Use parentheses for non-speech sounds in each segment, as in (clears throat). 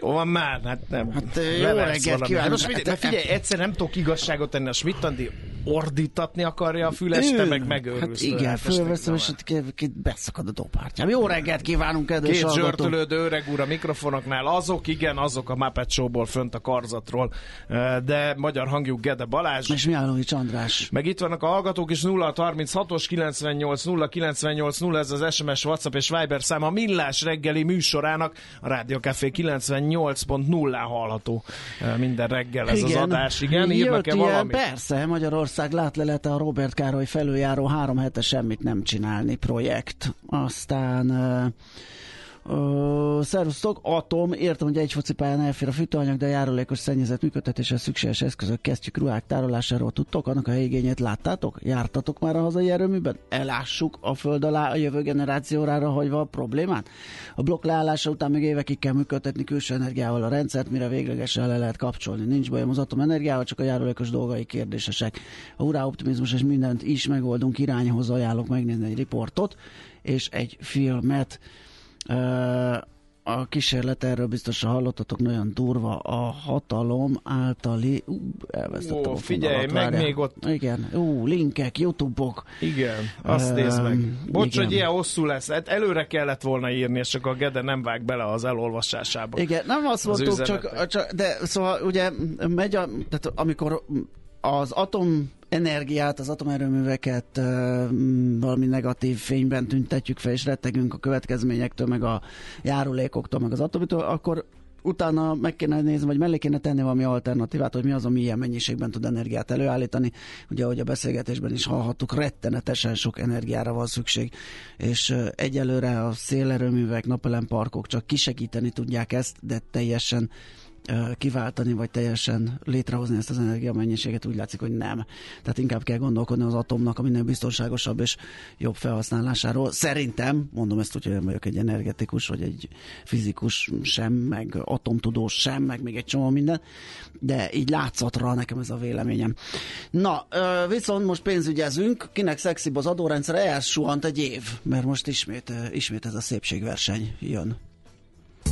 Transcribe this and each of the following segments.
Jó van már, hát nem. Hát jó reggelt kívánok. Most figyelj, hát, figyelj, egyszer nem tudok igazságot tenni a Schmidt ordítatni akarja a füles, te meg megőrülsz. Hát igen, hát fölveszem, és beszakad a dobártyám. Jó reggelt kívánunk, kedves Két zsörtölődő öreg úr a mikrofonoknál, azok, igen, azok a Muppet Show-ból fönt a karzatról, de magyar hangjuk Gede Balázs. És Miálovics András. Meg itt vannak a hallgatók is 0 36-os 98 0 98 0, ez az SMS, WhatsApp és Viber szám a Millás reggeli műsorának, a Rádió Café 98.0 hallható minden reggel ez igen. az adás. Igen, írnak-e valamit? Persze, Magyarország Magyarország látlelete a Robert Károly felüljáró három hete semmit nem csinálni projekt. Aztán Uh, szervusztok, Atom, értem, hogy egy focipályán elfér a fűtőanyag, de a járulékos szennyezet működtetéshez szükséges eszközök kesztyűk, ruhák tárolásáról tudtok, annak a helyigényét láttátok? Jártatok már a hazai erőműben? Elássuk a föld alá a jövő generációrára hagyva a problémát? A blokk leállása után még évekig kell működtetni külső energiával a rendszert, mire véglegesen le lehet kapcsolni. Nincs bajom az atomenergiával, csak a járulékos dolgai kérdésesek. A urá optimizmus és mindent is megoldunk irányhoz ajánlok megnézni egy riportot és egy filmet a kísérlet, erről biztosan hallottatok, nagyon durva a hatalom általi, ú, elvesztettem Ó, figyelj, meg még ott. Igen, ú, linkek, Youtube-ok. Igen, azt uh, nézd meg. Bocs, igen. hogy ilyen hosszú lesz. Hát előre kellett volna írni, és csak a Gede nem vág bele az elolvasásába. Igen, nem azt mondtuk, csak, csak, de szóval ugye megy a, tehát amikor az atom energiát, az atomerőműveket valami negatív fényben tüntetjük fel, és rettegünk a következményektől, meg a járulékoktól, meg az atomitól, akkor utána meg kéne nézni, vagy mellé kéne tenni valami alternatívát, hogy mi az, ami ilyen mennyiségben tud energiát előállítani. Ugye, ahogy a beszélgetésben is hallhattuk, rettenetesen sok energiára van szükség, és egyelőre a szélerőművek, napelemparkok csak kisegíteni tudják ezt, de teljesen kiváltani, vagy teljesen létrehozni ezt az energiamennyiséget, úgy látszik, hogy nem. Tehát inkább kell gondolkodni az atomnak a minél biztonságosabb és jobb felhasználásáról. Szerintem, mondom ezt úgy, hogy nem vagyok egy energetikus, vagy egy fizikus sem, meg atomtudós sem, meg még egy csomó minden, de így látszatra nekem ez a véleményem. Na, viszont most pénzügyezünk, kinek szexibb az adórendszer, ehhez suhant egy év, mert most ismét, ismét ez a szépségverseny jön.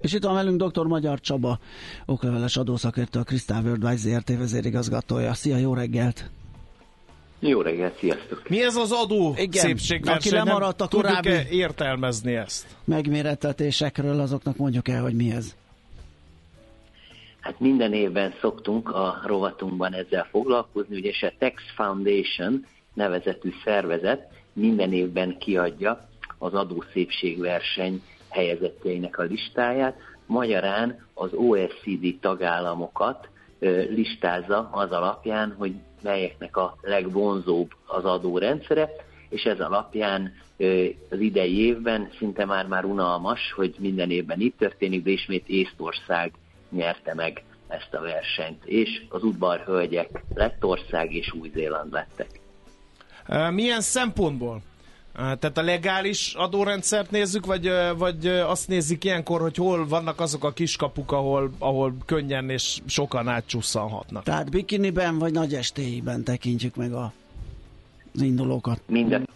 És itt van velünk dr. Magyar Csaba, okleveles adószakértő, a Crystal Worldwide ZRT vezérigazgatója. Szia, jó reggelt! Jó reggelt, sziasztok! Mi ez az adó Igen, szépségverseny? Aki lemaradt a korábbi értelmezni ezt? Megmérettetésekről, azoknak mondjuk el, hogy mi ez. Hát minden évben szoktunk a rovatunkban ezzel foglalkozni, ugye a Tax Foundation nevezetű szervezet minden évben kiadja az adószépségverseny helyezettjeinek a listáját, magyarán az OECD tagállamokat listázza az alapján, hogy melyeknek a legvonzóbb az adórendszere, és ez alapján az idei évben szinte már-már unalmas, hogy minden évben itt történik, de ismét Észtország nyerte meg ezt a versenyt, és az udvarhölgyek Lettország és Új-Zéland lettek. Milyen szempontból? Tehát a legális adórendszert nézzük, vagy, vagy azt nézzük ilyenkor, hogy hol vannak azok a kiskapuk, ahol, ahol könnyen és sokan átcsusszanhatnak. Tehát bikiniben vagy nagy estéiben tekintjük meg a, az indulókat. Minden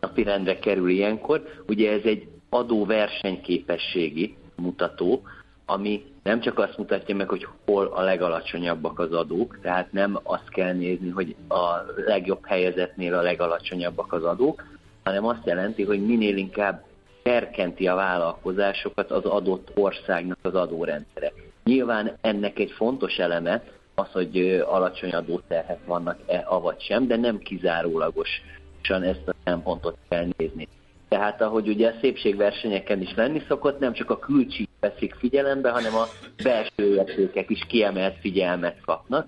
napirendre kerül ilyenkor. Ugye ez egy adóversenyképességi mutató, ami nem csak azt mutatja meg, hogy hol a legalacsonyabbak az adók, tehát nem azt kell nézni, hogy a legjobb helyezetnél a legalacsonyabbak az adók, hanem azt jelenti, hogy minél inkább serkenti a vállalkozásokat az adott országnak az adórendszere. Nyilván ennek egy fontos eleme az, hogy alacsony adóterhek vannak-e, avagy sem, de nem kizárólagosan ezt a szempontot kell nézni. Tehát ahogy ugye a szépségversenyeken is lenni szokott, nem csak a külcsík veszik figyelembe, hanem a belső értékek is kiemelt figyelmet kapnak.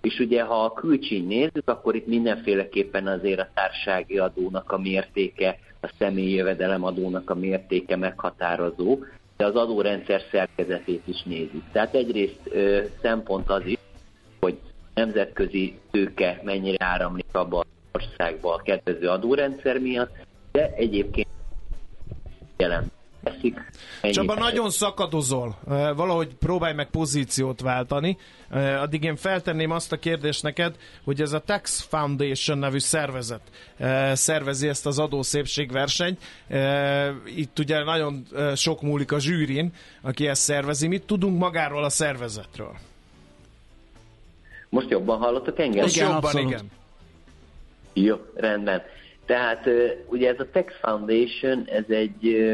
És ugye, ha a külcsíny nézzük, akkor itt mindenféleképpen azért a társági adónak a mértéke, a személyi jövedelem adónak a mértéke meghatározó, de az adórendszer szerkezetét is nézzük. Tehát egyrészt ö, szempont az is, hogy nemzetközi tőke mennyire áramlik abba az országba a kedvező adórendszer miatt, de egyébként jelen eszik. Csaba, nagyon szakadozol. Valahogy próbálj meg pozíciót váltani. Addig én feltenném azt a kérdést neked, hogy ez a Tax Foundation nevű szervezet szervezi ezt az adószépségversenyt. Itt ugye nagyon sok múlik a zsűrin, aki ezt szervezi. Mit tudunk magáról a szervezetről? Most jobban hallottok engem? Most igen, jobban, abszolút. igen. Jó, rendben. Tehát ugye ez a Tax Foundation, ez egy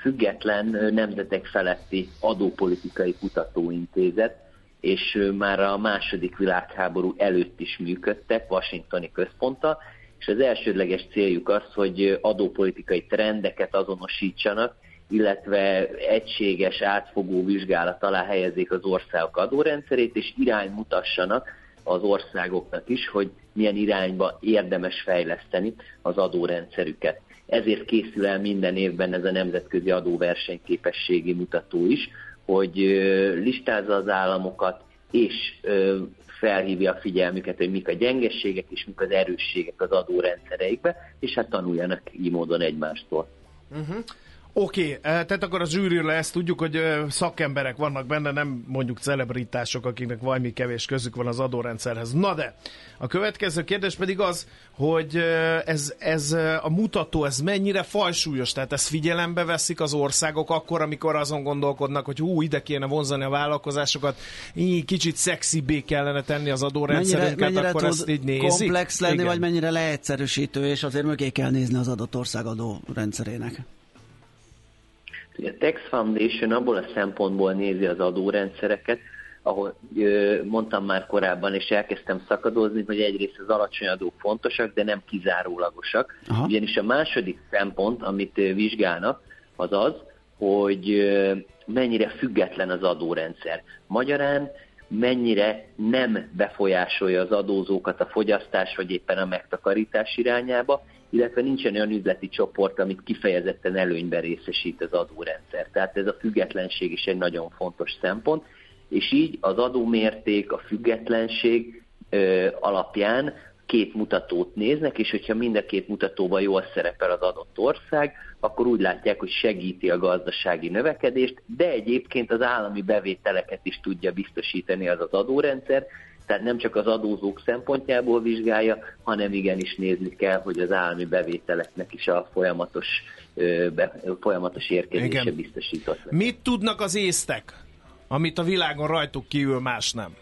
független nemzetek feletti adópolitikai kutatóintézet, és már a második világháború előtt is működtek Washingtoni központtal, és az elsődleges céljuk az, hogy adópolitikai trendeket azonosítsanak, illetve egységes, átfogó vizsgálat alá helyezik az országok adórendszerét, és iránymutassanak az országoknak is, hogy milyen irányba érdemes fejleszteni az adórendszerüket. Ezért készül el minden évben ez a nemzetközi adóversenyképességi mutató is, hogy listázza az államokat, és felhívja a figyelmüket, hogy mik a gyengességek és mik az erősségek az adórendszereikbe, és hát tanuljanak így módon egymástól. Uh-huh. Oké, okay, eh, tehát akkor a zsűriről ezt tudjuk, hogy eh, szakemberek vannak benne, nem mondjuk celebritások, akiknek valami kevés közük van az adórendszerhez. Na de, a következő kérdés pedig az, hogy eh, ez, ez a mutató, ez mennyire fajsúlyos, tehát ezt figyelembe veszik az országok akkor, amikor azon gondolkodnak, hogy hú, ide kéne vonzani a vállalkozásokat, így kicsit szexibbé kellene tenni az adórendszerünket, mennyire, mennyire akkor ezt így nézik? komplex lenni, Igen. vagy mennyire leegyszerűsítő, és azért mögé kell nézni az adott ország adórendszerének? A Tax Foundation abból a szempontból nézi az adórendszereket, ahol mondtam már korábban, és elkezdtem szakadozni, hogy egyrészt az alacsony adók fontosak, de nem kizárólagosak. Aha. Ugyanis a második szempont, amit vizsgálnak, az az, hogy mennyire független az adórendszer. Magyarán mennyire nem befolyásolja az adózókat a fogyasztás vagy éppen a megtakarítás irányába, illetve nincsen olyan üzleti csoport, amit kifejezetten előnyben részesít az adórendszer. Tehát ez a függetlenség is egy nagyon fontos szempont, és így az adómérték, a függetlenség ö, alapján két mutatót néznek, és hogyha mind a két mutatóban jól szerepel az adott ország, akkor úgy látják, hogy segíti a gazdasági növekedést, de egyébként az állami bevételeket is tudja biztosítani az az adórendszer, tehát nem csak az adózók szempontjából vizsgálja, hanem igenis nézni kell, hogy az állami bevételeknek is a folyamatos, be, folyamatos érkezése Igen. biztosított. Mit tudnak az észtek, amit a világon rajtuk kívül más nem?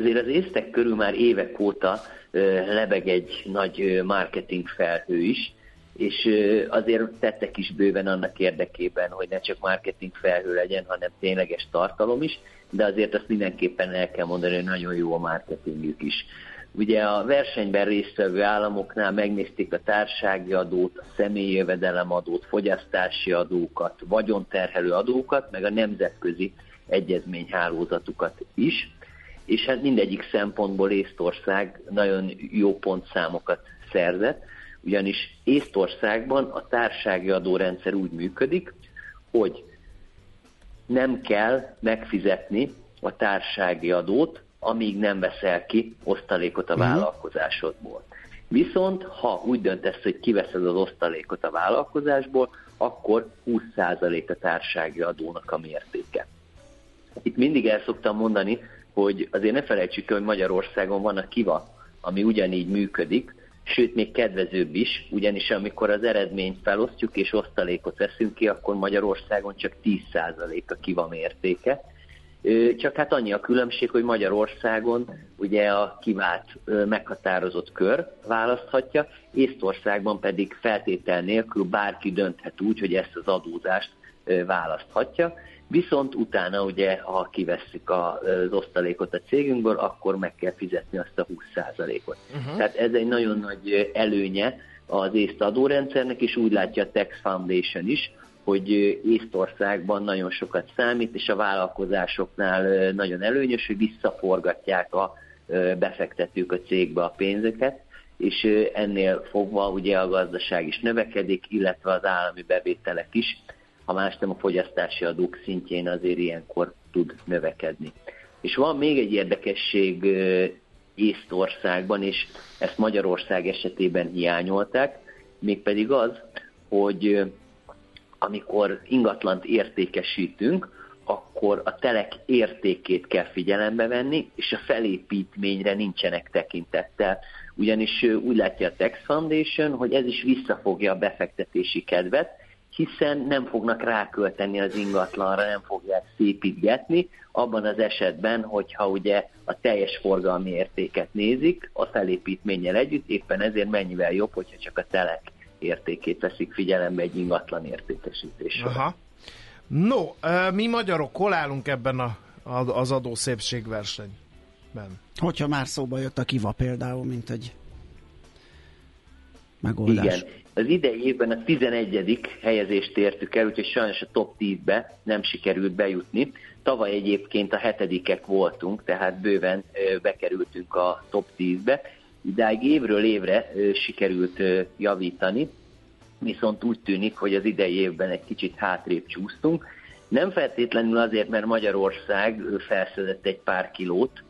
Azért az észtek körül már évek óta lebeg egy nagy marketing felhő is, és azért tettek is bőven annak érdekében, hogy ne csak marketing felhő legyen, hanem tényleges tartalom is, de azért azt mindenképpen el kell mondani, hogy nagyon jó a marketingük is. Ugye a versenyben résztvevő államoknál megnézték a társági adót, a személyi jövedelemadót, fogyasztási adókat, vagyonterhelő adókat, meg a nemzetközi egyezményhálózatukat is, és hát mindegyik szempontból Észtország nagyon jó pontszámokat szerzett, ugyanis Észtországban a társági adórendszer úgy működik, hogy nem kell megfizetni a társági adót, amíg nem veszel ki osztalékot a mhm. vállalkozásodból. Viszont, ha úgy döntesz, hogy kiveszed az osztalékot a vállalkozásból, akkor 20% a társági adónak a mértéke. Itt mindig el szoktam mondani, hogy azért ne felejtsük el, hogy Magyarországon van a KIVA, ami ugyanígy működik, sőt még kedvezőbb is, ugyanis amikor az eredményt felosztjuk és osztalékot veszünk ki, akkor Magyarországon csak 10% a kiva mértéke, Csak hát annyi a különbség, hogy Magyarországon ugye a kivált meghatározott kör választhatja, Észtországban pedig feltétel nélkül bárki dönthet úgy, hogy ezt az adózást választhatja. Viszont utána ugye, ha kivesszük az osztalékot a cégünkből, akkor meg kell fizetni azt a 20%-ot. Uh-huh. Tehát ez egy nagyon nagy előnye az észt adórendszernek, és úgy látja a Tax Foundation is, hogy Észtországban nagyon sokat számít, és a vállalkozásoknál nagyon előnyös, hogy visszaforgatják a befektetők a cégbe a pénzeket, és ennél fogva ugye a gazdaság is növekedik, illetve az állami bevételek is, ha más nem a fogyasztási adók szintjén azért ilyenkor tud növekedni. És van még egy érdekesség Észtországban, és ezt Magyarország esetében hiányolták, mégpedig az, hogy amikor ingatlant értékesítünk, akkor a telek értékét kell figyelembe venni, és a felépítményre nincsenek tekintettel. Ugyanis úgy látja a Tax Foundation, hogy ez is visszafogja a befektetési kedvet, hiszen nem fognak rákölteni az ingatlanra, nem fogják szépítgetni, abban az esetben, hogyha ugye a teljes forgalmi értéket nézik, a felépítménnyel együtt, éppen ezért mennyivel jobb, hogyha csak a telek értékét veszik figyelembe egy ingatlan értékesítésre. Aha. No, mi magyarok hol állunk ebben a, az adószépségversenyben? Hogyha már szóba jött a kiva például, mint egy megoldás. Igen. Az idei évben a 11. helyezést értük el, úgyhogy sajnos a top 10-be nem sikerült bejutni. Tavaly egyébként a hetedikek voltunk, tehát bőven bekerültünk a top 10-be. Idáig évről évre sikerült javítani, viszont úgy tűnik, hogy az idei évben egy kicsit hátrébb csúsztunk. Nem feltétlenül azért, mert Magyarország felszedett egy pár kilót,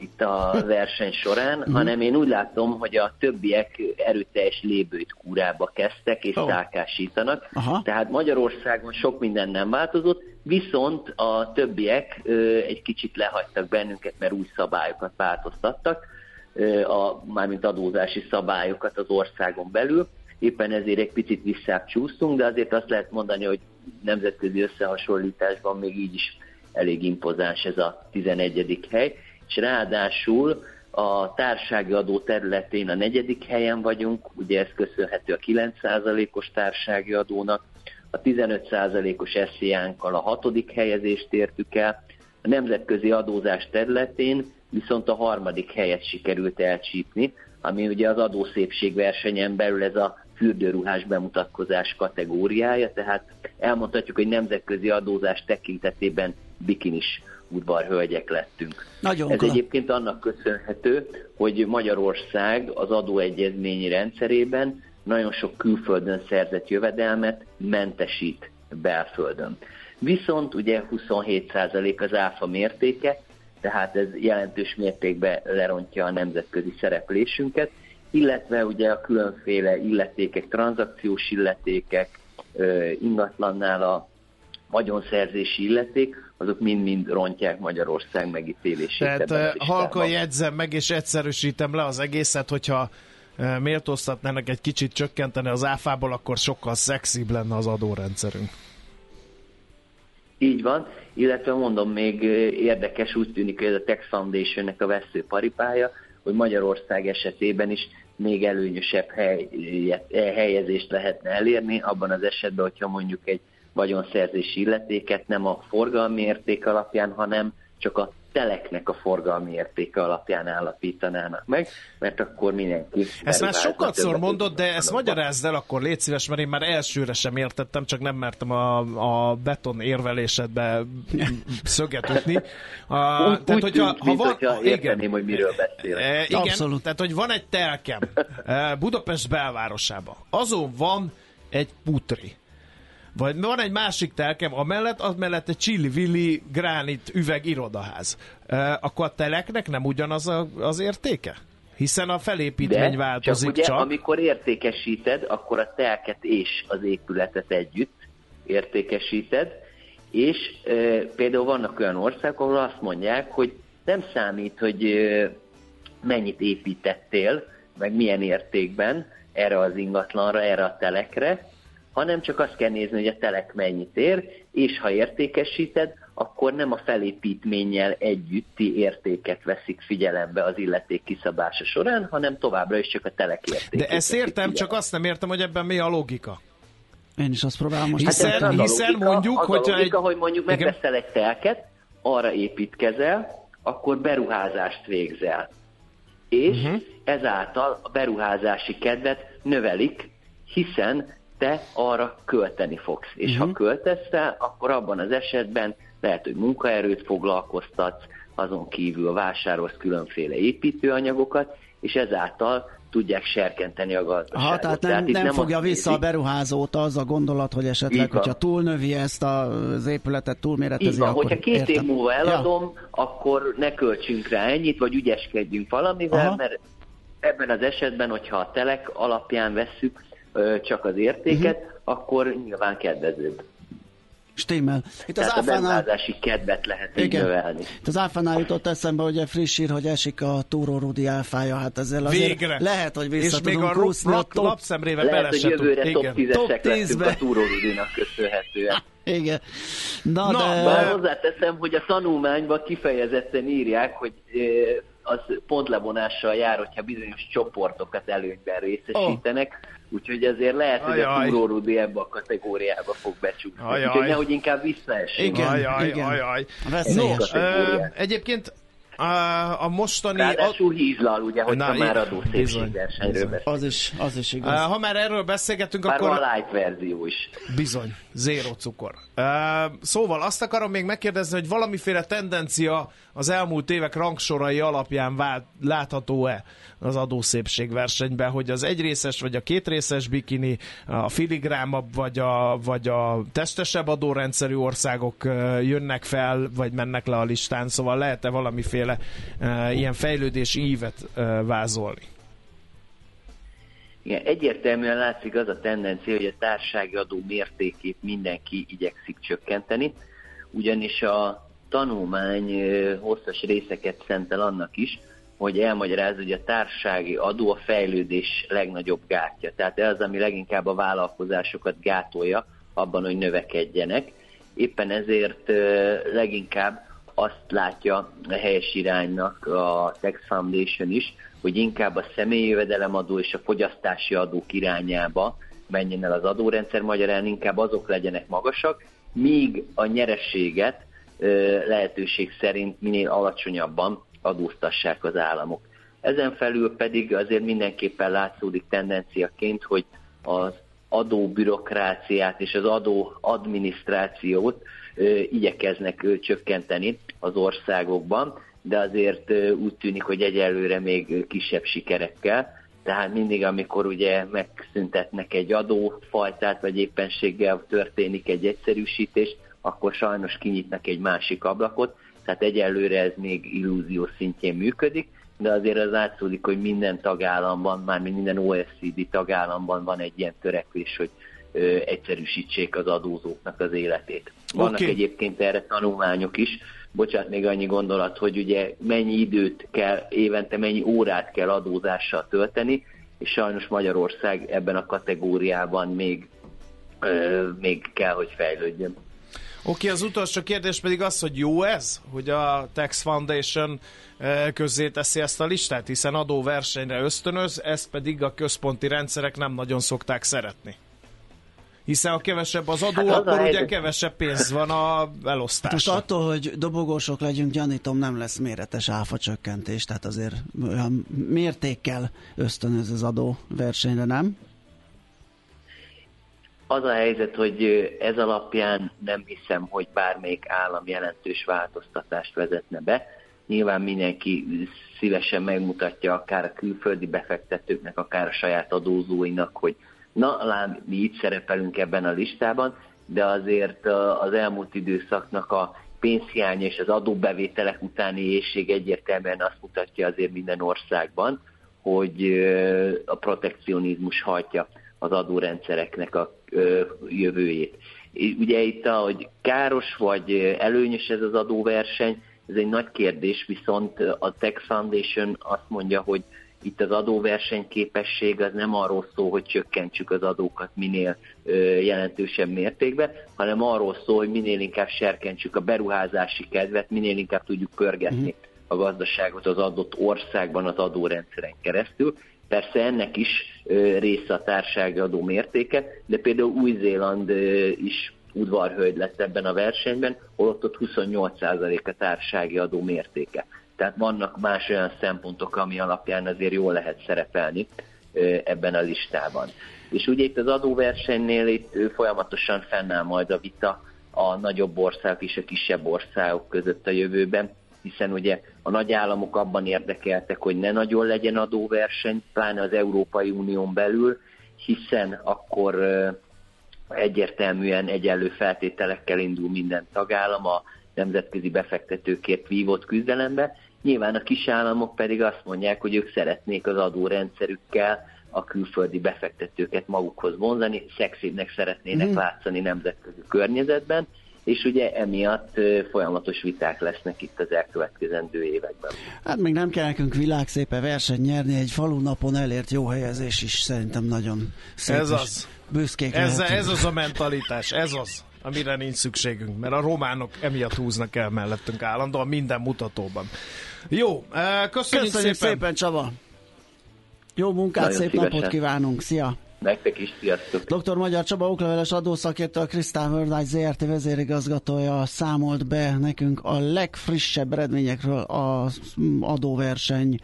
itt a verseny során, mm. hanem én úgy látom, hogy a többiek erőteljes lébőt kúrába kezdtek és oh. szákásítanak. Aha. Tehát Magyarországon sok minden nem változott, viszont a többiek ö, egy kicsit lehagytak bennünket, mert új szabályokat változtattak, ö, a, mármint adózási szabályokat az országon belül. Éppen ezért egy picit visszább csúsztunk, de azért azt lehet mondani, hogy nemzetközi összehasonlításban még így is elég impozáns ez a 11. hely és ráadásul a társági adó területén a negyedik helyen vagyunk, ugye ez köszönhető a 9%-os társági adónak, a 15%-os SZIA-nkkal a hatodik helyezést értük el, a nemzetközi adózás területén viszont a harmadik helyet sikerült elcsípni, ami ugye az adószépség versenyen belül ez a fürdőruhás bemutatkozás kategóriája, tehát elmondhatjuk, hogy nemzetközi adózás tekintetében bikinis udvarhölgyek lettünk. Nagyon Ez kla. egyébként annak köszönhető, hogy Magyarország az adóegyezményi rendszerében nagyon sok külföldön szerzett jövedelmet mentesít belföldön. Viszont ugye 27% az áfa mértéke, tehát ez jelentős mértékben lerontja a nemzetközi szereplésünket, illetve ugye a különféle illetékek, tranzakciós illetékek, ingatlannál a vagyonszerzési illeték, azok mind-mind rontják Magyarország megítélését. Tehát halka jegyzem meg, és egyszerűsítem le az egészet, hogyha méltóztatnának egy kicsit csökkenteni az áfából, akkor sokkal szexibb lenne az adórendszerünk. Így van, illetve mondom, még érdekes, úgy tűnik, hogy ez a Tax Foundation-nek a vesző paripája, hogy Magyarország esetében is még előnyösebb hely, helyezést lehetne elérni, abban az esetben, hogyha mondjuk egy vagyonszerzési illetéket nem a forgalmi érték alapján, hanem csak a teleknek a forgalmi értéke alapján állapítanának meg, mert akkor mindenki... Ezt már sokat szor mondod, de ezt magyarázd el, akkor légy szíves, mert én már elsőre sem értettem, csak nem mertem a, a beton érvelésedbe (laughs) szöget ütni. A, úgy, tehát, úgy hogyha, tűnt, ha van, hogyha érteném, hogy miről beszél. E, igen, Abszolút. tehát hogy van egy telkem e, Budapest belvárosában, azon van egy putri vagy van egy másik telkem, amellett, az mellett egy csilli-villi gránit üveg irodaház. E, akkor a teleknek nem ugyanaz a, az értéke? Hiszen a felépítmény De, változik csak. Ugye, csak. amikor értékesíted, akkor a telket és az épületet együtt értékesíted, és e, például vannak olyan országok, ahol azt mondják, hogy nem számít, hogy e, mennyit építettél, meg milyen értékben erre az ingatlanra, erre a telekre, hanem csak azt kell nézni, hogy a telek mennyit ér, és ha értékesíted, akkor nem a felépítménnyel együtti értéket veszik figyelembe az illeték kiszabása során, hanem továbbra is csak a telek értékét. De ezt értem, csak azt nem értem, hogy ebben mi a logika. Én is azt próbálom most. Hiszen, Hát hiszen logika, mondjuk, az hogyha a logika, egy... hogy mondjuk megveszel egy telket, arra építkezel, akkor beruházást végzel. És uh-huh. ezáltal a beruházási kedvet növelik, hiszen te arra költeni fogsz. És Mhm. uh-huh. ha költesz rá, akkor abban az esetben lehet, hogy munkaerőt foglalkoztatsz, azon kívül vásárolsz különféle építőanyagokat, és ezáltal tudják serkenteni a gazdaságot. Ha, tehát nem, nem, itt fogja vissza a beruházót az a gondolat, hogy esetleg, Így hogyha túlnövi ezt az épületet, túlméretezi, Így van, akkor hogyha két értem. év múlva eladom, ja. akkor ne költsünk rá ennyit, vagy ügyeskedjünk valamivel, Aha. mert ebben az esetben, hogyha a telek alapján vesszük csak az értéket, uh-huh. akkor nyilván kedvezőbb. Stimmel. Itt az Tehát a áfánál, beruházási kedvet lehet Igen. növelni. itt az áfánál jutott eszembe, hogy friss ír, hogy esik a Túró Rudi áfája, hát ezzel azért Végre. lehet, hogy vissza És még a ro- úszni a lap, top, lapszemrével Lehet, bele hogy se jövőre tud. top Igen. 10-esek Top leszünk 10-be. a Túró Rudinak köszönhetően. (laughs) Igen. Na, Na, de... Bár hozzáteszem, hogy a tanulmányban kifejezetten írják, hogy az pontlevonással jár, hogyha bizonyos csoportokat előnyben részesítenek, úgyhogy azért lehet, hogy a Ajaj. Túró Rudi ebbe a kategóriába fog becsúszni. Ajaj. Úgyhogy nehogy inkább visszaessünk. Igen, Ajaj, igen. ajaj. Veszélyes. No, ö, egyébként a, a mostani... Ráadásul hízlal, ugye, hogyha Na, már adó szépségversenyről. Az is, az is igaz. ha már erről beszélgetünk, Bár akkor... van light verzió is. Bizony, zéro cukor. Szóval azt akarom még megkérdezni, hogy valamiféle tendencia az elmúlt évek rangsorai alapján vált, látható-e az adószépségversenyben, hogy az egyrészes vagy a kétrészes bikini, a filigrámabb vagy a, vagy a testesebb adórendszerű országok jönnek fel, vagy mennek le a listán, szóval lehet-e valamiféle ilyen fejlődési ívet vázolni? Igen, egyértelműen látszik az a tendencia, hogy a társasági adó mértékét mindenki igyekszik csökkenteni, ugyanis a tanulmány hosszas részeket szentel annak is, hogy elmagyaráz, hogy a társasági adó a fejlődés legnagyobb gátja. Tehát ez ami leginkább a vállalkozásokat gátolja abban, hogy növekedjenek. Éppen ezért leginkább azt látja a helyes iránynak a Tax Foundation is, hogy inkább a személyi jövedelemadó és a fogyasztási adók irányába menjen el az adórendszer, magyarán inkább azok legyenek magasak, míg a nyerességet ö, lehetőség szerint minél alacsonyabban adóztassák az államok. Ezen felül pedig azért mindenképpen látszódik tendenciaként, hogy az adóbürokráciát és az adó adminisztrációt igyekeznek csökkenteni az országokban, de azért úgy tűnik, hogy egyelőre még kisebb sikerekkel. Tehát mindig, amikor ugye megszüntetnek egy adófajtát, vagy éppenséggel történik egy egyszerűsítés, akkor sajnos kinyitnak egy másik ablakot, tehát egyelőre ez még illúzió szintjén működik, de azért az látszódik, hogy minden tagállamban, mármint minden OECD tagállamban van egy ilyen törekvés, hogy ö, egyszerűsítsék az adózóknak az életét. Vannak Oké. egyébként erre tanulmányok is, bocsánat, még annyi gondolat, hogy ugye mennyi időt kell, évente mennyi órát kell adózással tölteni, és sajnos Magyarország ebben a kategóriában még, ö, még kell, hogy fejlődjön. Oké, az utolsó kérdés pedig az, hogy jó ez, hogy a Tax Foundation eh, közzé teszi ezt a listát, hiszen adóversenyre ösztönöz, ezt pedig a központi rendszerek nem nagyon szokták szeretni. Hiszen ha kevesebb az adó, Hát az akkor ugye kevesebb pénz van a Most elosztásra. attól, hogy dobogósok legyünk, gyanítom nem lesz méretes áfa csökkentés, tehát azért olyan mértékkel ösztönöz az adó versenyre, nem? Az a helyzet, hogy ez alapján nem hiszem, hogy bármelyik állam jelentős változtatást vezetne be. Nyilván mindenki szívesen megmutatja akár a külföldi befektetőknek, akár a saját adózóinak, hogy na, lám, mi itt szerepelünk ebben a listában, de azért az elmúlt időszaknak a pénzhiánya és az adóbevételek utáni éjség egyértelműen azt mutatja azért minden országban, hogy a protekcionizmus hajtja az adórendszereknek a jövőjét. Ugye itt, hogy káros vagy előnyös ez az adóverseny, ez egy nagy kérdés, viszont a Tax Foundation azt mondja, hogy itt az adóversenyképesség az nem arról szól, hogy csökkentsük az adókat minél jelentősebb mértékben, hanem arról szól, hogy minél inkább serkentsük a beruházási kedvet, minél inkább tudjuk pörgetni a gazdaságot az adott országban az adórendszeren keresztül. Persze ennek is része a társági adó mértéke, de például Új-Zéland is udvarhölgy lett ebben a versenyben, holott ott 28% a társági adó mértéke. Tehát vannak más olyan szempontok, ami alapján azért jól lehet szerepelni ebben a listában. És ugye itt az adóversenynél itt folyamatosan fennáll majd a vita a nagyobb országok és a kisebb országok között a jövőben, hiszen ugye a nagy államok abban érdekeltek, hogy ne nagyon legyen adóverseny, pláne az Európai Unión belül, hiszen akkor egyértelműen egyenlő feltételekkel indul minden tagállam a nemzetközi befektetőkért vívott küzdelembe. Nyilván a kisállamok pedig azt mondják, hogy ők szeretnék az adórendszerükkel a külföldi befektetőket magukhoz vonzani, szexibbnek szeretnének mm. látszani nemzetközi környezetben, és ugye emiatt folyamatos viták lesznek itt az elkövetkezendő években. Hát még nem kell nekünk világszépe verseny nyerni, egy falunapon elért jó helyezés is szerintem nagyon szép. Ez az. Büszkék ez, ez az a mentalitás, ez az, amire nincs szükségünk, mert a románok emiatt húznak el mellettünk állandóan minden mutatóban. Jó, köszönjük, köszönjük szépen. szépen Csaba! Jó munkát, Nagyon szép szívesen. napot kívánunk, szia! Nektek is, sziasztok! Dr. Magyar Csaba okleveles adószakértő, a Krisztán Worldwide ZRT vezérigazgatója számolt be nekünk a legfrissebb eredményekről az adóverseny,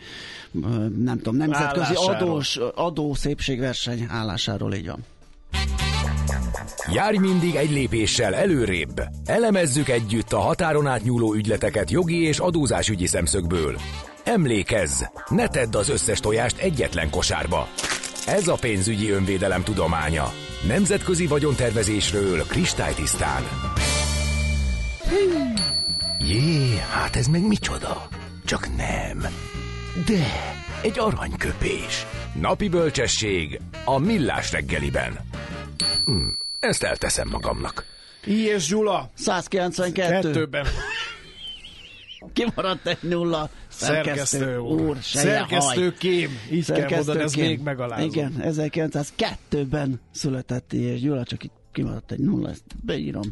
nem tudom, nemzetközi adós, adó szépségverseny állásáról, így van. Járj mindig egy lépéssel előrébb. Elemezzük együtt a határon átnyúló ügyleteket jogi és adózásügyi szemszögből. Emlékezz, ne tedd az összes tojást egyetlen kosárba. Ez a pénzügyi önvédelem tudománya. Nemzetközi vagyontervezésről kristálytisztán. Jé, hát ez meg micsoda? Csak nem. De, egy aranyköpés. Napi bölcsesség a millás reggeliben. Hm, ezt elteszem magamnak. I és Gyula. 192. Kettőben. Kimaradt egy nulla. Szerkesztő úr. Szerkesztő kém. Így Szerkesztő kell mondani, ez még megalázó. Igen, 1902-ben született és Gyula, csak itt kimaradt egy nulla, ezt beírom.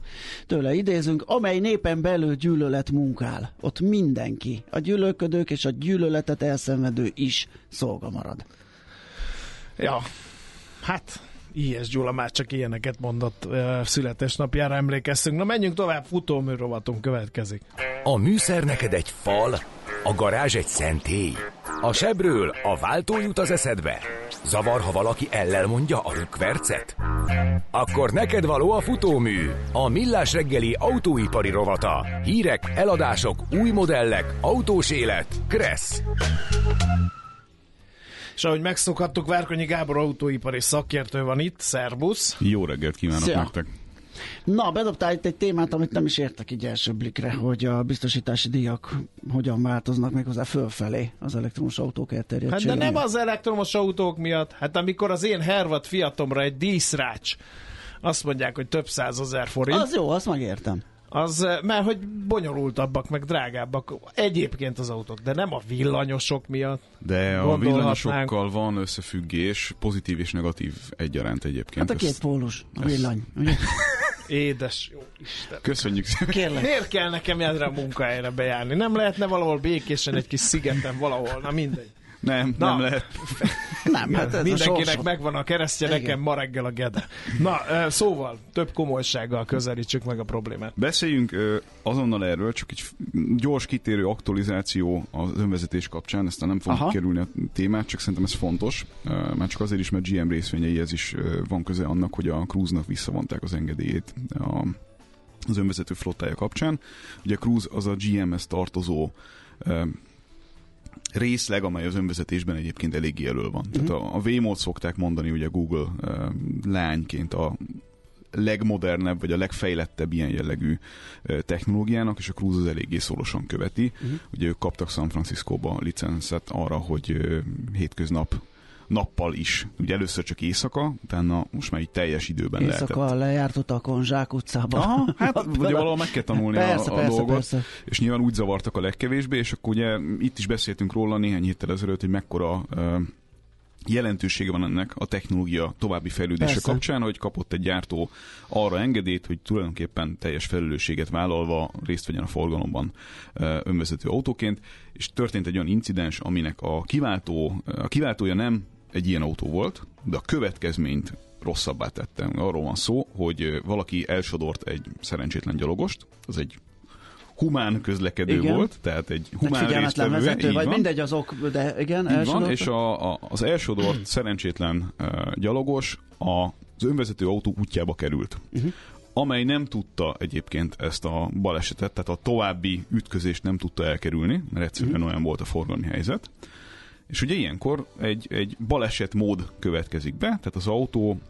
Tőle idézünk, amely népen belül gyűlölet munkál. Ott mindenki, a gyűlölködők és a gyűlöletet elszenvedő is szolga marad. Ja, hát I.S. Gyula már csak ilyeneket mondott uh, születésnapjára emlékeztünk. Na menjünk tovább, futómű rovatunk következik. A műszer neked egy fal, a garázs egy szentély. A sebről a váltó jut az eszedbe. Zavar, ha valaki ellel mondja a rükvercet? Akkor neked való a futómű, a millás reggeli autóipari rovata. Hírek, eladások, új modellek, autós élet. Kressz. És ahogy megszokhattuk, Várkonyi Gábor autóipari szakértő van itt. Szerbusz! Jó reggelt kívánok Szia. nektek! Na, bedobtál itt egy témát, amit nem is értek így első blikre, hogy a biztosítási díjak hogyan változnak meg hozzá fölfelé az elektromos autók elterjedtségén. Hát de nem az elektromos autók miatt. Hát amikor az én Hervat Fiatomra egy díszrács azt mondják, hogy több százezer forint. Az jó, azt megértem az, mert hogy bonyolultabbak, meg drágábbak egyébként az autók, de nem a villanyosok miatt. De a villanyosokkal van összefüggés, pozitív és negatív egyaránt egyébként. Hát a két pólus, a villany. (laughs) Édes jó Isten. Köszönjük szépen. Kérlek. Miért kell nekem erre a munkahelyre bejárni? Nem lehetne valahol békésen egy kis szigeten valahol? Na mindegy. Nem, Na, nem lehet. (laughs) nem, hát ez Mindenkinek megvan a keresztje, Igen. nekem ma reggel a gede. Na, szóval, több komolysággal közelítsük meg a problémát. Beszéljünk azonnal erről, csak egy gyors kitérő aktualizáció az önvezetés kapcsán, ezt nem fogjuk Aha. kerülni a témát, csak szerintem ez fontos, már csak azért is, mert GM részvényeihez is van köze annak, hogy a Cruise-nak visszavonták az engedélyét a, az önvezető flottája kapcsán. Ugye a Cruise az a GM-hez tartozó részleg, amely az önvezetésben egyébként eléggé elő van. Mm-hmm. Tehát a, a Waymo-t szokták mondani ugye Google uh, lányként a legmodernebb, vagy a legfejlettebb ilyen jellegű technológiának, és a Cruise az eléggé szorosan követi. Uh-huh. Ugye ők kaptak San Francisco-ba licenszet arra, hogy hétköznap nappal is. Ugye először csak éjszaka, utána most már így teljes időben éjszaka lehetett. lejárt utakon, Zsák utcában. Aha, hát (laughs) ugye valahol meg kell tanulni persze, a, a persze, dolgot, persze. és nyilván úgy zavartak a legkevésbé, és akkor ugye itt is beszéltünk róla néhány héttel ezelőtt, hogy mekkora uh, jelentősége van ennek a technológia további fejlődése Persze. kapcsán, hogy kapott egy gyártó arra engedélyt, hogy tulajdonképpen teljes felelősséget vállalva részt vegyen a forgalomban önvezető autóként, és történt egy olyan incidens, aminek a kiváltó, a kiváltója nem egy ilyen autó volt, de a következményt rosszabbá tette. Arról van szó, hogy valaki elsodort egy szerencsétlen gyalogost, az egy humán közlekedő igen. volt, tehát egy humán résztvevő. vezető, vagy van. mindegy az ok, de igen, így van, és a, a, az elsodort (clears throat) szerencsétlen uh, gyalogos a, az önvezető autó útjába került. Uh-huh amely nem tudta egyébként ezt a balesetet, tehát a további ütközést nem tudta elkerülni, mert egyszerűen uh-huh. olyan volt a forgalmi helyzet. És ugye ilyenkor egy, egy baleset mód következik be, tehát az autó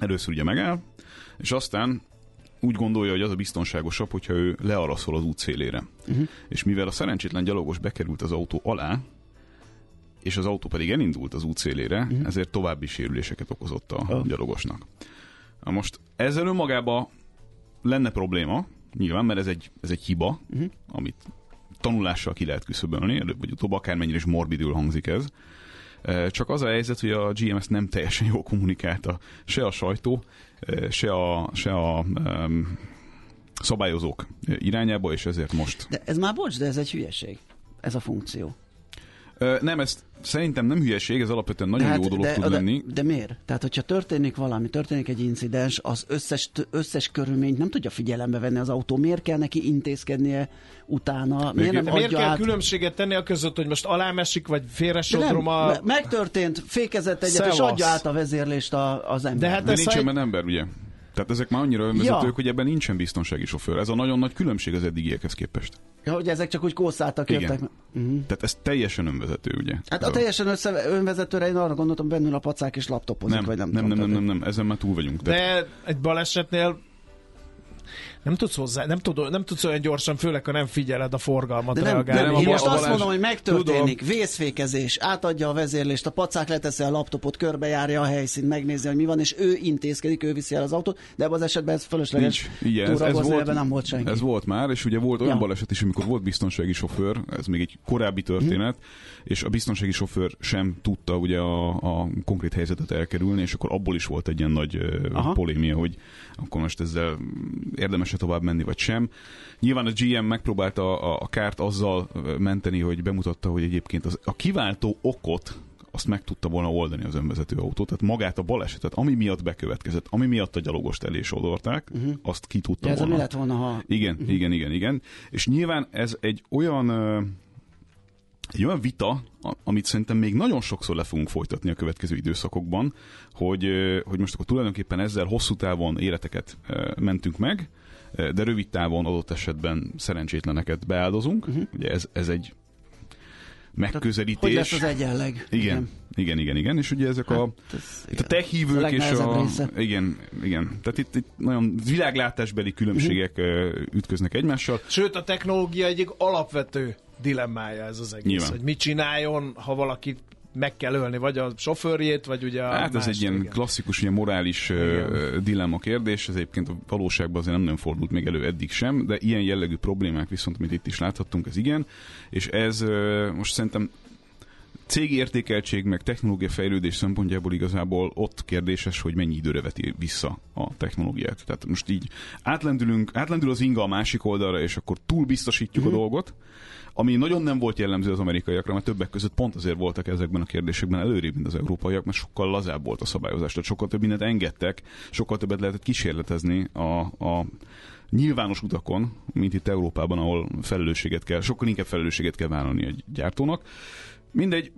először ugye megáll, és aztán úgy gondolja, hogy az a biztonságosabb, hogyha ő learaszol az út szélére. Uh-huh. És mivel a szerencsétlen gyalogos bekerült az autó alá, és az autó pedig elindult az út szélére, uh-huh. ezért további sérüléseket okozott a oh. gyalogosnak. Na most ezzel önmagában lenne probléma, nyilván, mert ez egy, ez egy hiba, uh-huh. amit tanulással ki lehet küszöbölni, előbb vagy utóbb, akármennyire is morbidül hangzik ez. Csak az a helyzet, hogy a GM ezt nem teljesen jól kommunikálta, se a sajtó, se a, se a um, szabályozók irányába, és ezért most... De ez már bocs, de ez egy hülyeség, ez a funkció. Nem, ezt szerintem nem hülyeség, ez alapvetően nagyon hát, jó dolog de, tud de, lenni. De miért? Tehát, hogyha történik valami, történik egy incidens, az összes, összes körülményt nem tudja figyelembe venni az autó. Miért kell neki intézkednie utána? Miért, nem miért kell át... különbséget tenni a között, hogy most alámesik, vagy félresodrom a... Megtörtént, fékezett egyet, Szevasz. és adja át a vezérlést az ember. De hát de nincsen egy... ember, ugye? Tehát ezek már annyira önvezetők, ja. hogy ebben nincsen biztonsági sofőr. Ez a nagyon nagy különbség az eddigiekhez képest. Ja, hogy ezek csak úgy kószáltak, jöttek. Uh-huh. Tehát ez teljesen önvezető, ugye? Hát a teljesen össze, önvezetőre én arra gondoltam, bennül a pacák és laptopozik, nem, vagy nem nem, nem, nem, nem, nem, ezen már túl vagyunk. De egy balesetnél nem tudsz hozzá, nem, tud, nem tudsz olyan gyorsan, főleg ha nem figyeled a forgalmat de nem, reagálni. Nem, én most azt mondom, hogy megtörténik, tudom. vészfékezés, átadja a vezérlést, a pacák leteszi a laptopot, körbejárja a helyszínt, megnézi, hogy mi van, és ő intézkedik, ő viszi el az autót, de ebben az esetben ez fölösleges. Igen, ez, ez volt, nem volt senki. Ez volt már, és ugye volt olyan ja. baleset is, amikor volt biztonsági sofőr, ez még egy korábbi történet, hmm. és a biztonsági sofőr sem tudta ugye a, a konkrét helyzetet elkerülni, és akkor abból is volt egy ilyen nagy Aha. polémia, hogy akkor most ezzel érdemes tovább menni, vagy sem. Nyilván a GM megpróbálta a, a kárt azzal menteni, hogy bemutatta, hogy egyébként az, a kiváltó okot azt meg tudta volna oldani az önvezető autó. Tehát magát a balesetet, ami miatt bekövetkezett, ami miatt a gyalogost elé sodorták, uh-huh. azt ki tudta ja, volna. Ez lett volna, ha... Igen, uh-huh. igen, igen, igen. És nyilván ez egy olyan egy olyan vita, amit szerintem még nagyon sokszor le fogunk folytatni a következő időszakokban, hogy, hogy most akkor tulajdonképpen ezzel hosszú távon életeket mentünk meg, de rövid távon adott esetben szerencsétleneket beáldozunk. Uh-huh. Ugye ez, ez egy megközelítés. Hogy lesz az egyenleg? Igen, igen, igen, igen. igen. És ugye ezek hát, a, ez, itt a tech hívők a és a... Része. Igen, igen. Tehát itt, itt nagyon világlátásbeli különbségek uh-huh. ütköznek egymással. Sőt, a technológia egyik alapvető dilemmája ez az egész, Nyilván. hogy mit csináljon, ha valaki meg kell ölni, vagy a sofőrjét, vagy ugye a Hát ez egy ilyen igen. klasszikus, ilyen morális igen. dilemma kérdés, ez egyébként a valóságban azért nem nagyon fordult még elő eddig sem, de ilyen jellegű problémák viszont, amit itt is láthattunk, ez igen, és ez most szerintem cég értékeltség, meg technológia fejlődés szempontjából igazából ott kérdéses, hogy mennyi időre veti vissza a technológiát. Tehát most így átlendülünk, átlendül az inga a másik oldalra, és akkor túl biztosítjuk mm-hmm. a mhm. dolgot, ami nagyon nem volt jellemző az amerikaiakra, mert többek között pont azért voltak ezekben a kérdésekben előrébb, mint az európaiak, mert sokkal lazább volt a szabályozás, tehát sokkal több mindent engedtek, sokkal többet lehetett kísérletezni a, a nyilvános utakon, mint itt Európában, ahol felelősséget kell, sokkal inkább felelősséget kell vállalni egy gyártónak. Mindegy,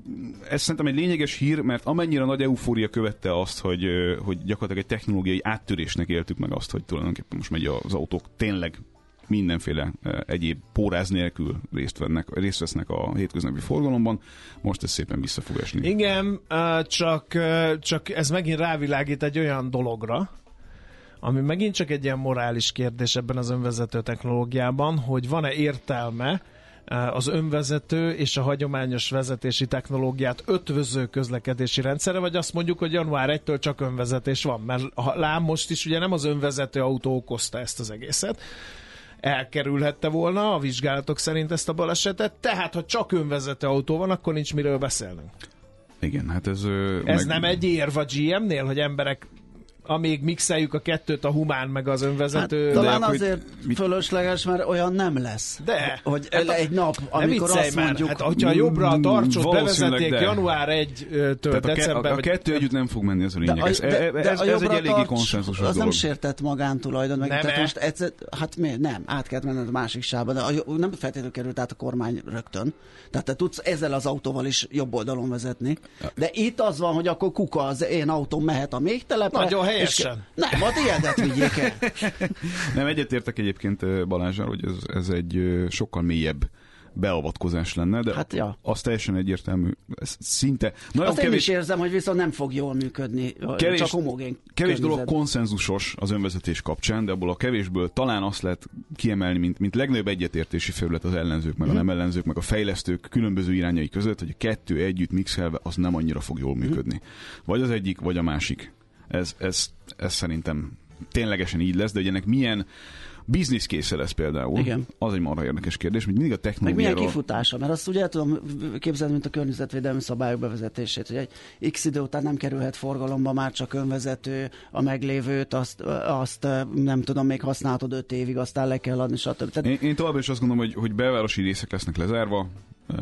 ez szerintem egy lényeges hír, mert amennyire nagy eufória követte azt, hogy, hogy gyakorlatilag egy technológiai áttörésnek éltük meg azt, hogy tulajdonképpen most megy az autók tényleg mindenféle egyéb póráz nélkül részt, vennek, részt vesznek a hétköznapi forgalomban. Most ez szépen vissza fog esni. Igen, csak, csak ez megint rávilágít egy olyan dologra, ami megint csak egy ilyen morális kérdés ebben az önvezető technológiában, hogy van-e értelme az önvezető és a hagyományos vezetési technológiát ötvöző közlekedési rendszerre, vagy azt mondjuk, hogy január 1-től csak önvezetés van, mert lám most is ugye nem az önvezető autó okozta ezt az egészet, elkerülhette volna a vizsgálatok szerint ezt a balesetet, tehát ha csak önvezető autó van, akkor nincs miről beszélnünk. Igen, hát ez... Ez meg... nem egy érv a GM-nél, hogy emberek amíg mixeljük a kettőt, a humán meg az önvezető. Hát, talán de azért mit... fölösleges, mert olyan nem lesz. De. Hogy hát egy nap, amikor azt már. mondjuk... Hát, hogyha jobbra a tartsot bevezették de. január 1-től december... A, a kettő együtt nem fog menni, ez a lényeg. Ez, de, de, ez, ez egy eléggé konszenzusos Az nem sértett magántulajdon. Meg, nem, tehát most egyszer, hát miért? Nem, át kellett menned a másik sába, de nem feltétlenül került át a kormány rögtön. Tehát te tudsz ezzel az autóval is jobb oldalon vezetni. De itt az van, hogy akkor kuka az én autóm mehet a még telepre. Nagyon helyesen. Nem, a tiédet vigyék el. (laughs) Nem, egyetértek egyébként Balázsral, hogy ez, ez egy sokkal mélyebb beavatkozás lenne, de hát, ja. az teljesen egyértelmű. Ez szinte... Nagyon Azt kevés, én is érzem, hogy viszont nem fog jól működni, kevés, csak homogén Kevés dolog konszenzusos az önvezetés kapcsán, de abból a kevésből talán azt lehet kiemelni, mint, mint legnagyobb egyetértési felület az ellenzők, meg a nem ellenzők, meg a fejlesztők különböző irányai között, hogy a kettő együtt mixelve az nem annyira fog jól működni. Vagy az egyik, vagy a másik. Ez, ez, ez szerintem ténylegesen így lesz, de hogy ennek milyen késze lesz például. Igen. Az egy marha érdekes kérdés, hogy mindig a technológiáról... Meg milyen kifutása, mert azt ugye el tudom képzelni, mint a környezetvédelmi szabályok bevezetését, hogy egy x idő után nem kerülhet forgalomba már csak önvezető, a meglévőt, azt, azt nem tudom, még használhatod 5 évig, aztán le kell adni, stb. Tehát... Én, én továbbra is azt gondolom, hogy, hogy belvárosi részek lesznek lezárva,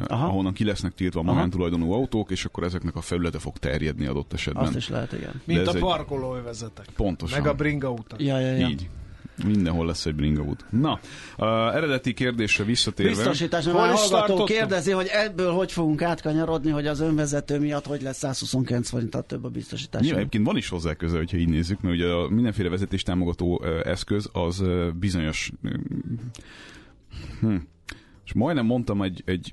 Aha. ahonnan ki lesznek tiltva a magántulajdonú autók, és akkor ezeknek a felülete fog terjedni adott esetben. Azt is lehet, igen. Mint a parkolóövezetek. Pontosan. Meg a bringa utak. Ja, ja, ja. Így. Mindenhol lesz egy bringa út. Na, uh, eredeti kérdésre visszatérve. Biztosítás, mert a hallgató kérdezi, hogy ebből hogy fogunk átkanyarodni, hogy az önvezető miatt hogy lesz 129 forinttal több a biztosítás. Ja, egyébként van is hozzá köze, hogyha így nézzük, mert ugye a mindenféle vezetés támogató uh, eszköz az bizonyos hm, és majdnem mondtam egy, egy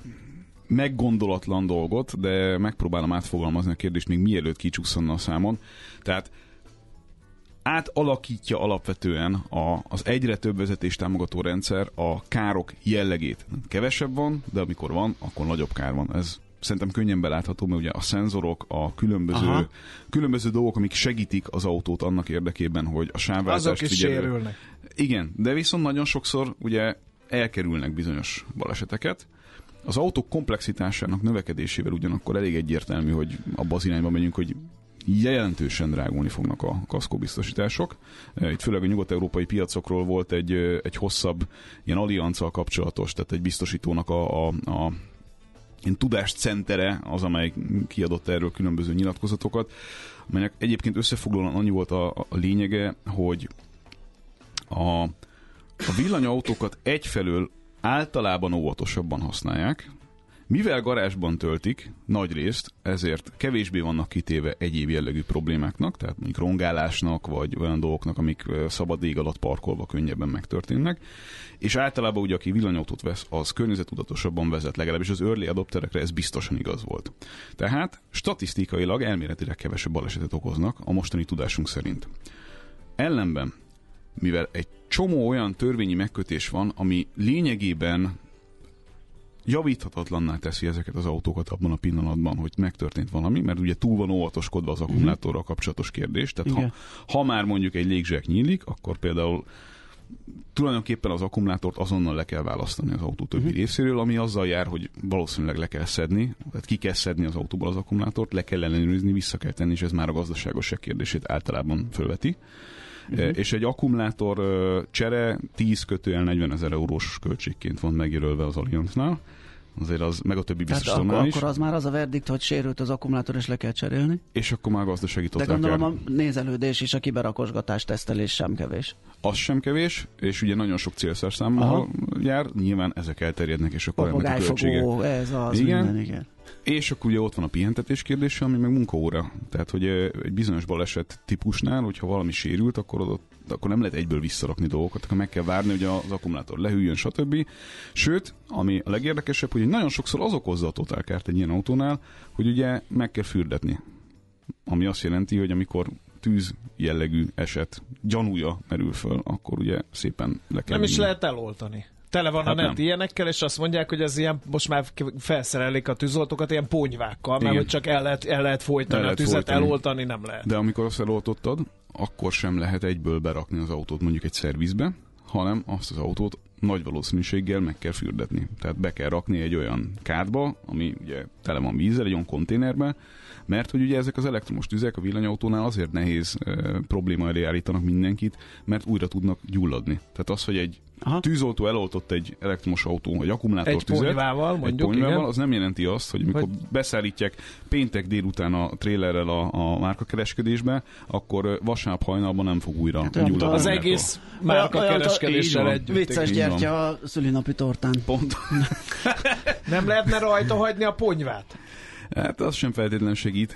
meggondolatlan dolgot, de megpróbálom átfogalmazni a kérdést még mielőtt kicsusszanna a számon. Tehát átalakítja alapvetően a, az egyre több vezetés támogató rendszer a károk jellegét. Kevesebb van, de amikor van, akkor nagyobb kár van. Ez szerintem könnyen belátható, mert ugye a szenzorok, a különböző, különböző dolgok, amik segítik az autót annak érdekében, hogy a sávváltást Azok is figyelő. sérülnek. Igen, de viszont nagyon sokszor ugye elkerülnek bizonyos baleseteket, az autók komplexitásának növekedésével ugyanakkor elég egyértelmű, hogy abba az irányba megyünk, hogy jelentősen drágulni fognak a kaszkóbiztosítások. Itt főleg a nyugat-európai piacokról volt egy, egy hosszabb ilyen allianccal kapcsolatos, tehát egy biztosítónak a, a, a tudáscentere az, amely kiadott erről különböző nyilatkozatokat, amelynek egyébként összefoglalóan annyi volt a, a lényege, hogy a, a villanyautókat egyfelől általában óvatosabban használják, mivel garázsban töltik nagy részt, ezért kevésbé vannak kitéve egyéb jellegű problémáknak, tehát mondjuk rongálásnak, vagy olyan dolgoknak, amik szabad ég alatt parkolva könnyebben megtörténnek. És általában ugye, aki villanyautót vesz, az környezetudatosabban vezet, legalábbis az early adopterekre ez biztosan igaz volt. Tehát statisztikailag elméletileg kevesebb balesetet okoznak a mostani tudásunk szerint. Ellenben, mivel egy csomó olyan törvényi megkötés van, ami lényegében javíthatatlanná teszi ezeket az autókat abban a pillanatban, hogy megtörtént valami, mert ugye túl van óvatoskodva az akkumulátorral kapcsolatos kérdés. Tehát ha, ha már mondjuk egy légzsek nyílik, akkor például tulajdonképpen az akkumulátort azonnal le kell választani az autó többi uh-huh. részéről, ami azzal jár, hogy valószínűleg le kell szedni, tehát ki kell szedni az autóból az akkumulátort, le kell ellenőrizni, vissza kell tenni, és ez már a gazdaságosság kérdését általában fölveti. Uh-huh. És egy akkumulátor csere 10 kötően 40 ezer eurós költségként van megjelölve az Allianznál. Azért az, meg a többi biztos hát akkor, is. akkor az már az a verdikt, hogy sérült az akkumulátor, és le kell cserélni. És akkor már gazdasági De gondolom kell. a nézelődés és a kiberakosgatás tesztelés sem kevés. Az sem kevés, és ugye nagyon sok célszerszámmal jár, nyilván ezek elterjednek, és akkor a költségek. ez az igen. minden, igen. És akkor ugye ott van a pihentetés kérdése, ami meg munkaóra. Tehát, hogy egy bizonyos baleset típusnál, hogyha valami sérült, akkor ott akkor nem lehet egyből visszarakni dolgokat, akkor meg kell várni, hogy az akkumulátor lehűljön, stb. Sőt, ami a legérdekesebb, hogy nagyon sokszor az okozza a totálkárt egy ilyen autónál, hogy ugye meg kell fürdetni. Ami azt jelenti, hogy amikor tűz jellegű eset gyanúja merül föl, akkor ugye szépen le kell Nem is lehet eloltani. Tele van hát a net nem. ilyenekkel, és azt mondják, hogy ez ilyen, most már felszerelik a tűzoltókat ilyen ponyvákkal, mert hogy csak el lehet, el lehet folytani el lehet a tüzet, folytani. eloltani nem lehet. De amikor azt eloltottad, akkor sem lehet egyből berakni az autót mondjuk egy szervizbe, hanem azt az autót nagy valószínűséggel meg kell fürdetni. Tehát be kell rakni egy olyan kádba, ami ugye tele van vízzel, egy olyan konténerbe, mert hogy ugye ezek az elektromos tüzek a villanyautónál azért nehéz e, probléma elé állítanak mindenkit, mert újra tudnak gyulladni. Tehát az, hogy egy Aha. tűzoltó eloltott egy elektromos autó, vagy akkumulátor egy tüzet, ponyvával, mondjuk, egy ponyvával, az nem jelenti azt, hogy amikor hogy... beszállítják péntek délután a trélerrel a, a márkakereskedésbe, akkor vasárnap hajnalban nem fog újra hát, gyulladni. Az egész márkakereskedéssel együtt. Vicces gyertya a szülinapi tortán. Pont. (laughs) nem lehetne rajta hagyni a ponyvát? Hát az sem feltétlenül segít.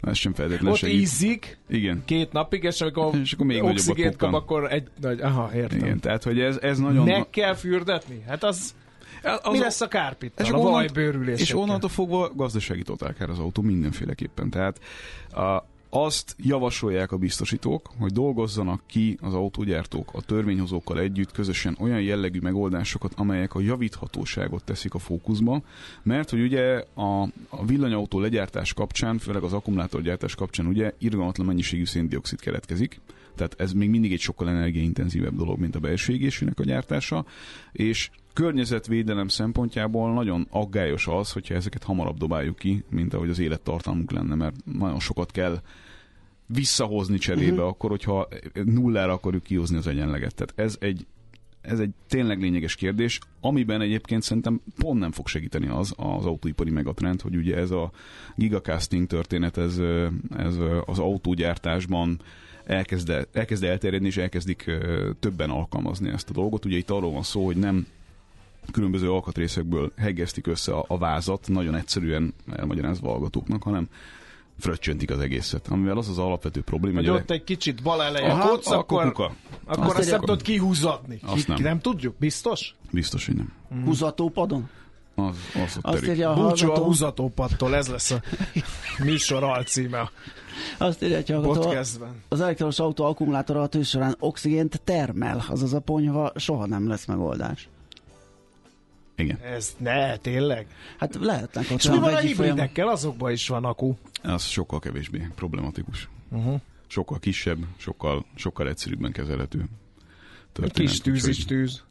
Ez sem feltétlenül Ott segít. ízik Igen. két napig, és amikor, (laughs) és akkor még oxigént kap, akkor egy nagy... Aha, értem. Igen, tehát hogy ez, ez nagyon... Meg kell fürdetni? Hát az... Az Mi lesz a kárpittal, a vajbőrülésekkel? És onnantól fogva gazdasági totálkár az autó mindenféleképpen. Tehát a, azt javasolják a biztosítók, hogy dolgozzanak ki az autógyártók a törvényhozókkal együtt közösen olyan jellegű megoldásokat, amelyek a javíthatóságot teszik a fókuszba, mert hogy ugye a, a villanyautó legyártás kapcsán, főleg az akkumulátorgyártás kapcsán ugye irgalmatlan mennyiségű széndiokszid keletkezik, tehát ez még mindig egy sokkal energiaintenzívebb dolog, mint a belső égésűnek a gyártása, és környezetvédelem szempontjából nagyon aggályos az, hogyha ezeket hamarabb dobáljuk ki, mint ahogy az élettartalmunk lenne, mert nagyon sokat kell visszahozni cserébe, uh-huh. akkor, hogyha nullára akarjuk kihozni az egyenleget. Tehát ez egy, ez egy tényleg lényeges kérdés, amiben egyébként szerintem pont nem fog segíteni az az autóipari megatrend, hogy ugye ez a gigacasting történet, ez, ez az autógyártásban elkezd, elkezd elterjedni, és elkezdik többen alkalmazni ezt a dolgot. Ugye itt arról van szó, hogy nem különböző alkatrészekből hegesztik össze a, a vázat, nagyon egyszerűen elmagyarázva hallgatóknak, hanem fröccsöntik az egészet, amivel az az alapvető probléma. Hogy ott egy kicsit bal eleje Aha, kocz, akkor, kuka. akkor azt, azt nem tudod kihúzatni. Azt nem. nem tudjuk? Biztos? Biztos, hogy nem. Mm. Húzatópadon? Az, az azt írja a Búcsú a húzatópadtól, ez lesz a (laughs) műsor alcíme. Azt írja, hogy hallgató, az elektromos autó akkumulátora a tűz során oxigént termel, azaz a ponyva soha nem lesz megoldás. Igen. Ez ne, tényleg? Hát lehetnek ott És mi van a hibridekkel? Azokban is van akku. Az sokkal kevésbé problematikus. Uh-huh. Sokkal kisebb, sokkal, sokkal egyszerűbben kezelhető. Történet. Kis tűz is tűz.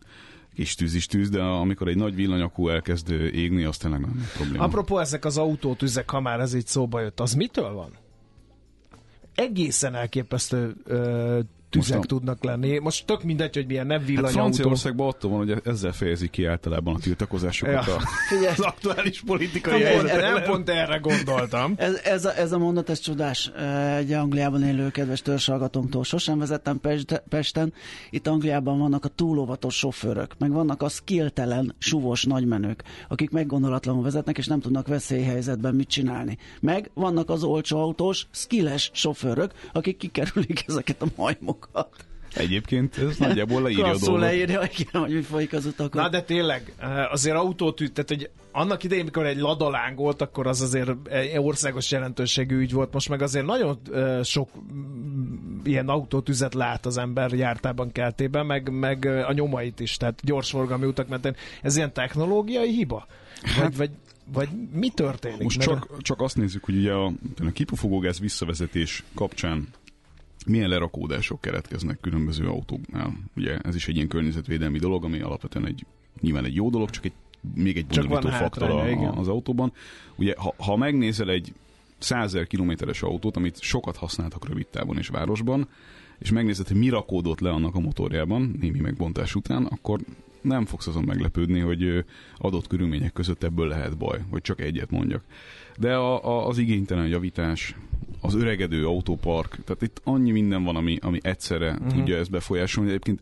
Kis tűz is tűz, de amikor egy nagy villanyakú elkezd égni, az tényleg nem probléma. Apropó ezek az autótüzek, ha már ez így szóba jött, az mitől van? Egészen elképesztő ö, tüzek Most tudnak lenni. Most tök mindegy, hogy milyen nem villanyautó. Hát Franciaországban attól van, hogy ezzel fejezik ki általában a tiltakozásokat ja. a, az aktuális politikai nem, pont, nem pont erre gondoltam. ez, ez, a, ez a mondat, ez csodás. Egy Angliában élő kedves törzsalgatónktól sosem vezettem Pesten. Itt Angliában vannak a túlóvatos sofőrök, meg vannak a skilltelen, suvos nagymenők, akik meggondolatlanul vezetnek, és nem tudnak veszélyhelyzetben mit csinálni. Meg vannak az olcsó autós, skilles sofőrök, akik kikerülik ezeket a majmokat magukat. Egyébként ez nagyjából leírja a dolgot. leírja, igen, hogy mi folyik az utakon. Na de tényleg, eh, azért autót, tehát hogy annak idején, mikor egy ladaláng volt, akkor az azért országos jelentőségű ügy volt. Most meg azért nagyon eh, sok mm, ilyen autótüzet lát az ember jártában, keltében, meg, meg eh, a nyomait is, tehát gyorsforgalmi utak mentén. Ez ilyen technológiai hiba? Vagy, hát, vagy, vagy mi történik? Most csak, csak azt nézzük, hogy ugye a, a kipufogógáz visszavezetés kapcsán milyen lerakódások keretkeznek különböző autóknál. Ugye ez is egy ilyen környezetvédelmi dolog, ami alapvetően egy, nyilván egy jó dolog, csak egy még egy bonyolító faktor a, az autóban. Ugye, ha, ha megnézel egy 100 kilométeres autót, amit sokat használtak rövid távon és városban, és megnézed, hogy mi rakódott le annak a motorjában, némi megbontás után, akkor nem fogsz azon meglepődni, hogy adott körülmények között ebből lehet baj, hogy csak egyet mondjak. De a, a, az igénytelen javítás, az öregedő autópark, tehát itt annyi minden van, ami, ami egyszerre uh-huh. tudja ezt befolyásolni. Egyébként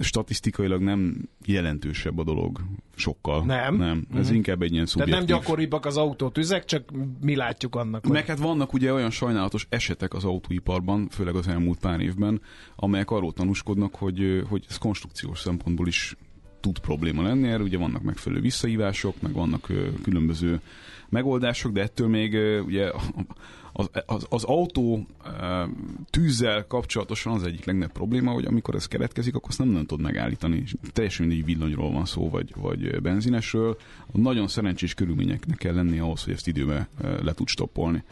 statisztikailag nem jelentősebb a dolog sokkal. Nem? Nem. Ez uh-huh. inkább egy ilyen szubjektív. Tehát nem gyakoribbak az autótüzek, csak mi látjuk annak. Meg hát vannak ugye olyan sajnálatos esetek az autóiparban, főleg az elmúlt pár évben, amelyek arról tanúskodnak, hogy, hogy ez konstrukciós szempontból is tud probléma lenni, erre ugye vannak megfelelő visszahívások, meg vannak különböző megoldások, de ettől még ugye az, az, az autó tűzzel kapcsolatosan az egyik legnagyobb probléma, hogy amikor ez keletkezik, akkor azt nem nagyon tud megállítani. Teljesen mindegy villanyról van szó, vagy, vagy benzinesről. Nagyon szerencsés körülményeknek kell lenni ahhoz, hogy ezt időben le tud stoppolni.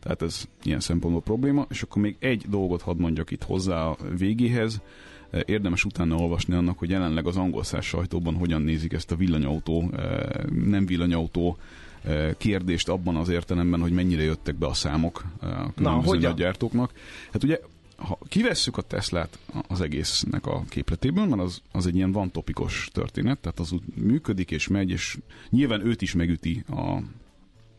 Tehát ez ilyen szempontból probléma. És akkor még egy dolgot hadd mondjak itt hozzá a végéhez. Érdemes utána olvasni annak, hogy jelenleg az angol sajtóban hogyan nézik ezt a villanyautó, nem villanyautó kérdést abban az értelemben, hogy mennyire jöttek be a számok a különböző Na, gyártóknak. Hát ugye ha kivesszük a Teslát az egésznek a képletéből, mert az, az egy ilyen van topikos történet, tehát az úgy működik és megy, és nyilván őt is megüti a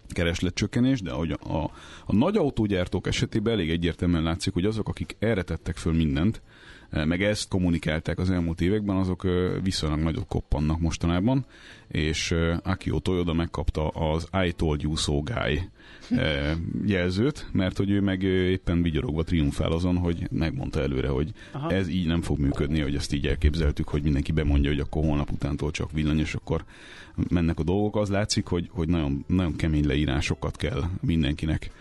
keresletcsökkenés, de hogy a, a, a nagy autógyártók esetében elég egyértelműen látszik, hogy azok, akik erre tettek föl mindent, meg ezt kommunikálták az elmúlt években, azok viszonylag nagyot koppannak mostanában, és Akio Toyoda megkapta az I told you so guy jelzőt, mert hogy ő meg éppen vigyorogva triumfál azon, hogy megmondta előre, hogy Aha. ez így nem fog működni, hogy ezt így elképzeltük, hogy mindenki bemondja, hogy akkor holnap utántól csak villany, és akkor mennek a dolgok. Az látszik, hogy, hogy nagyon, nagyon kemény leírásokat kell mindenkinek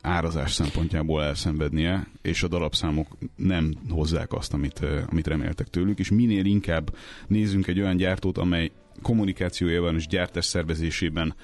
árazás szempontjából elszenvednie, és a darabszámok nem hozzák azt, amit, amit reméltek tőlük, és minél inkább nézzünk egy olyan gyártót, amely kommunikációjában és gyártás szervezésében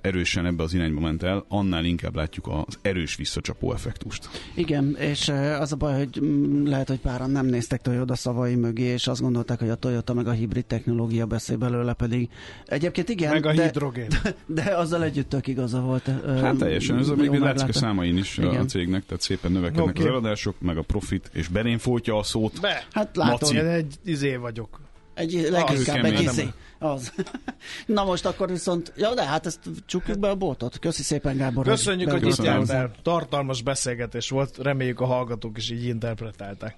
erősen ebbe az irányba ment el, annál inkább látjuk az erős visszacsapó effektust. Igen, és az a baj, hogy mm, lehet, hogy páran nem néztek Toyota szavai mögé, és azt gondolták, hogy a Toyota meg a hibrid technológia beszél belőle, pedig egyébként igen. Meg a de, hidrogén. De, (laughs) de azzal együtt tök igaza volt. Hát teljesen, ez a még látszik a számain is igen. a cégnek, tehát szépen növekednek okay. az eladások, meg a profit, és berénfótja a szót. Be. Hát látom. Én egy izé vagyok. Egy leginkább egy izé. Az. (laughs) Na most akkor viszont, ja de hát ezt csukjuk be a boltot. Köszi szépen Gábor. Köszönjük, hogy itt jártál. Tartalmas beszélgetés volt, reméljük a hallgatók is így interpretálták.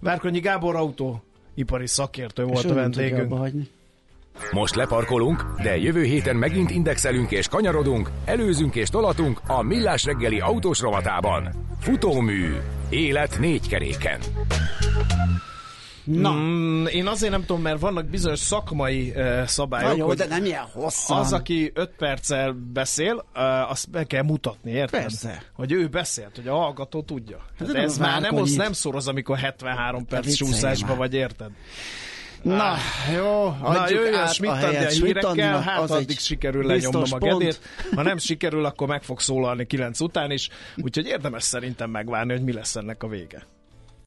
Várkonyi Gábor autó ipari szakértő volt a vendégünk. Most leparkolunk, de jövő héten megint indexelünk és kanyarodunk, előzünk és tolatunk a Millás reggeli autós rovatában. Futómű. Élet négy keréken. Na. Mm, én azért nem tudom, mert vannak bizonyos szakmai uh, szabályok. Na jó, de nem ilyen hosszan. Az, aki öt perccel beszél, uh, azt be kell mutatni, érted? Persze. Hogy ő beszélt, hogy a hallgató tudja. Hát ez már nem, az, nem szoroz, amikor 73 perc csúszásba vagy, érted? Na, jó, Na, jöjjön Schmidt a hírekkel, hát addig sikerül lenyomnom a gedét. Ha nem sikerül, akkor meg fog szólalni 9 után is, úgyhogy érdemes szerintem megvárni, hogy mi lesz ennek a vége.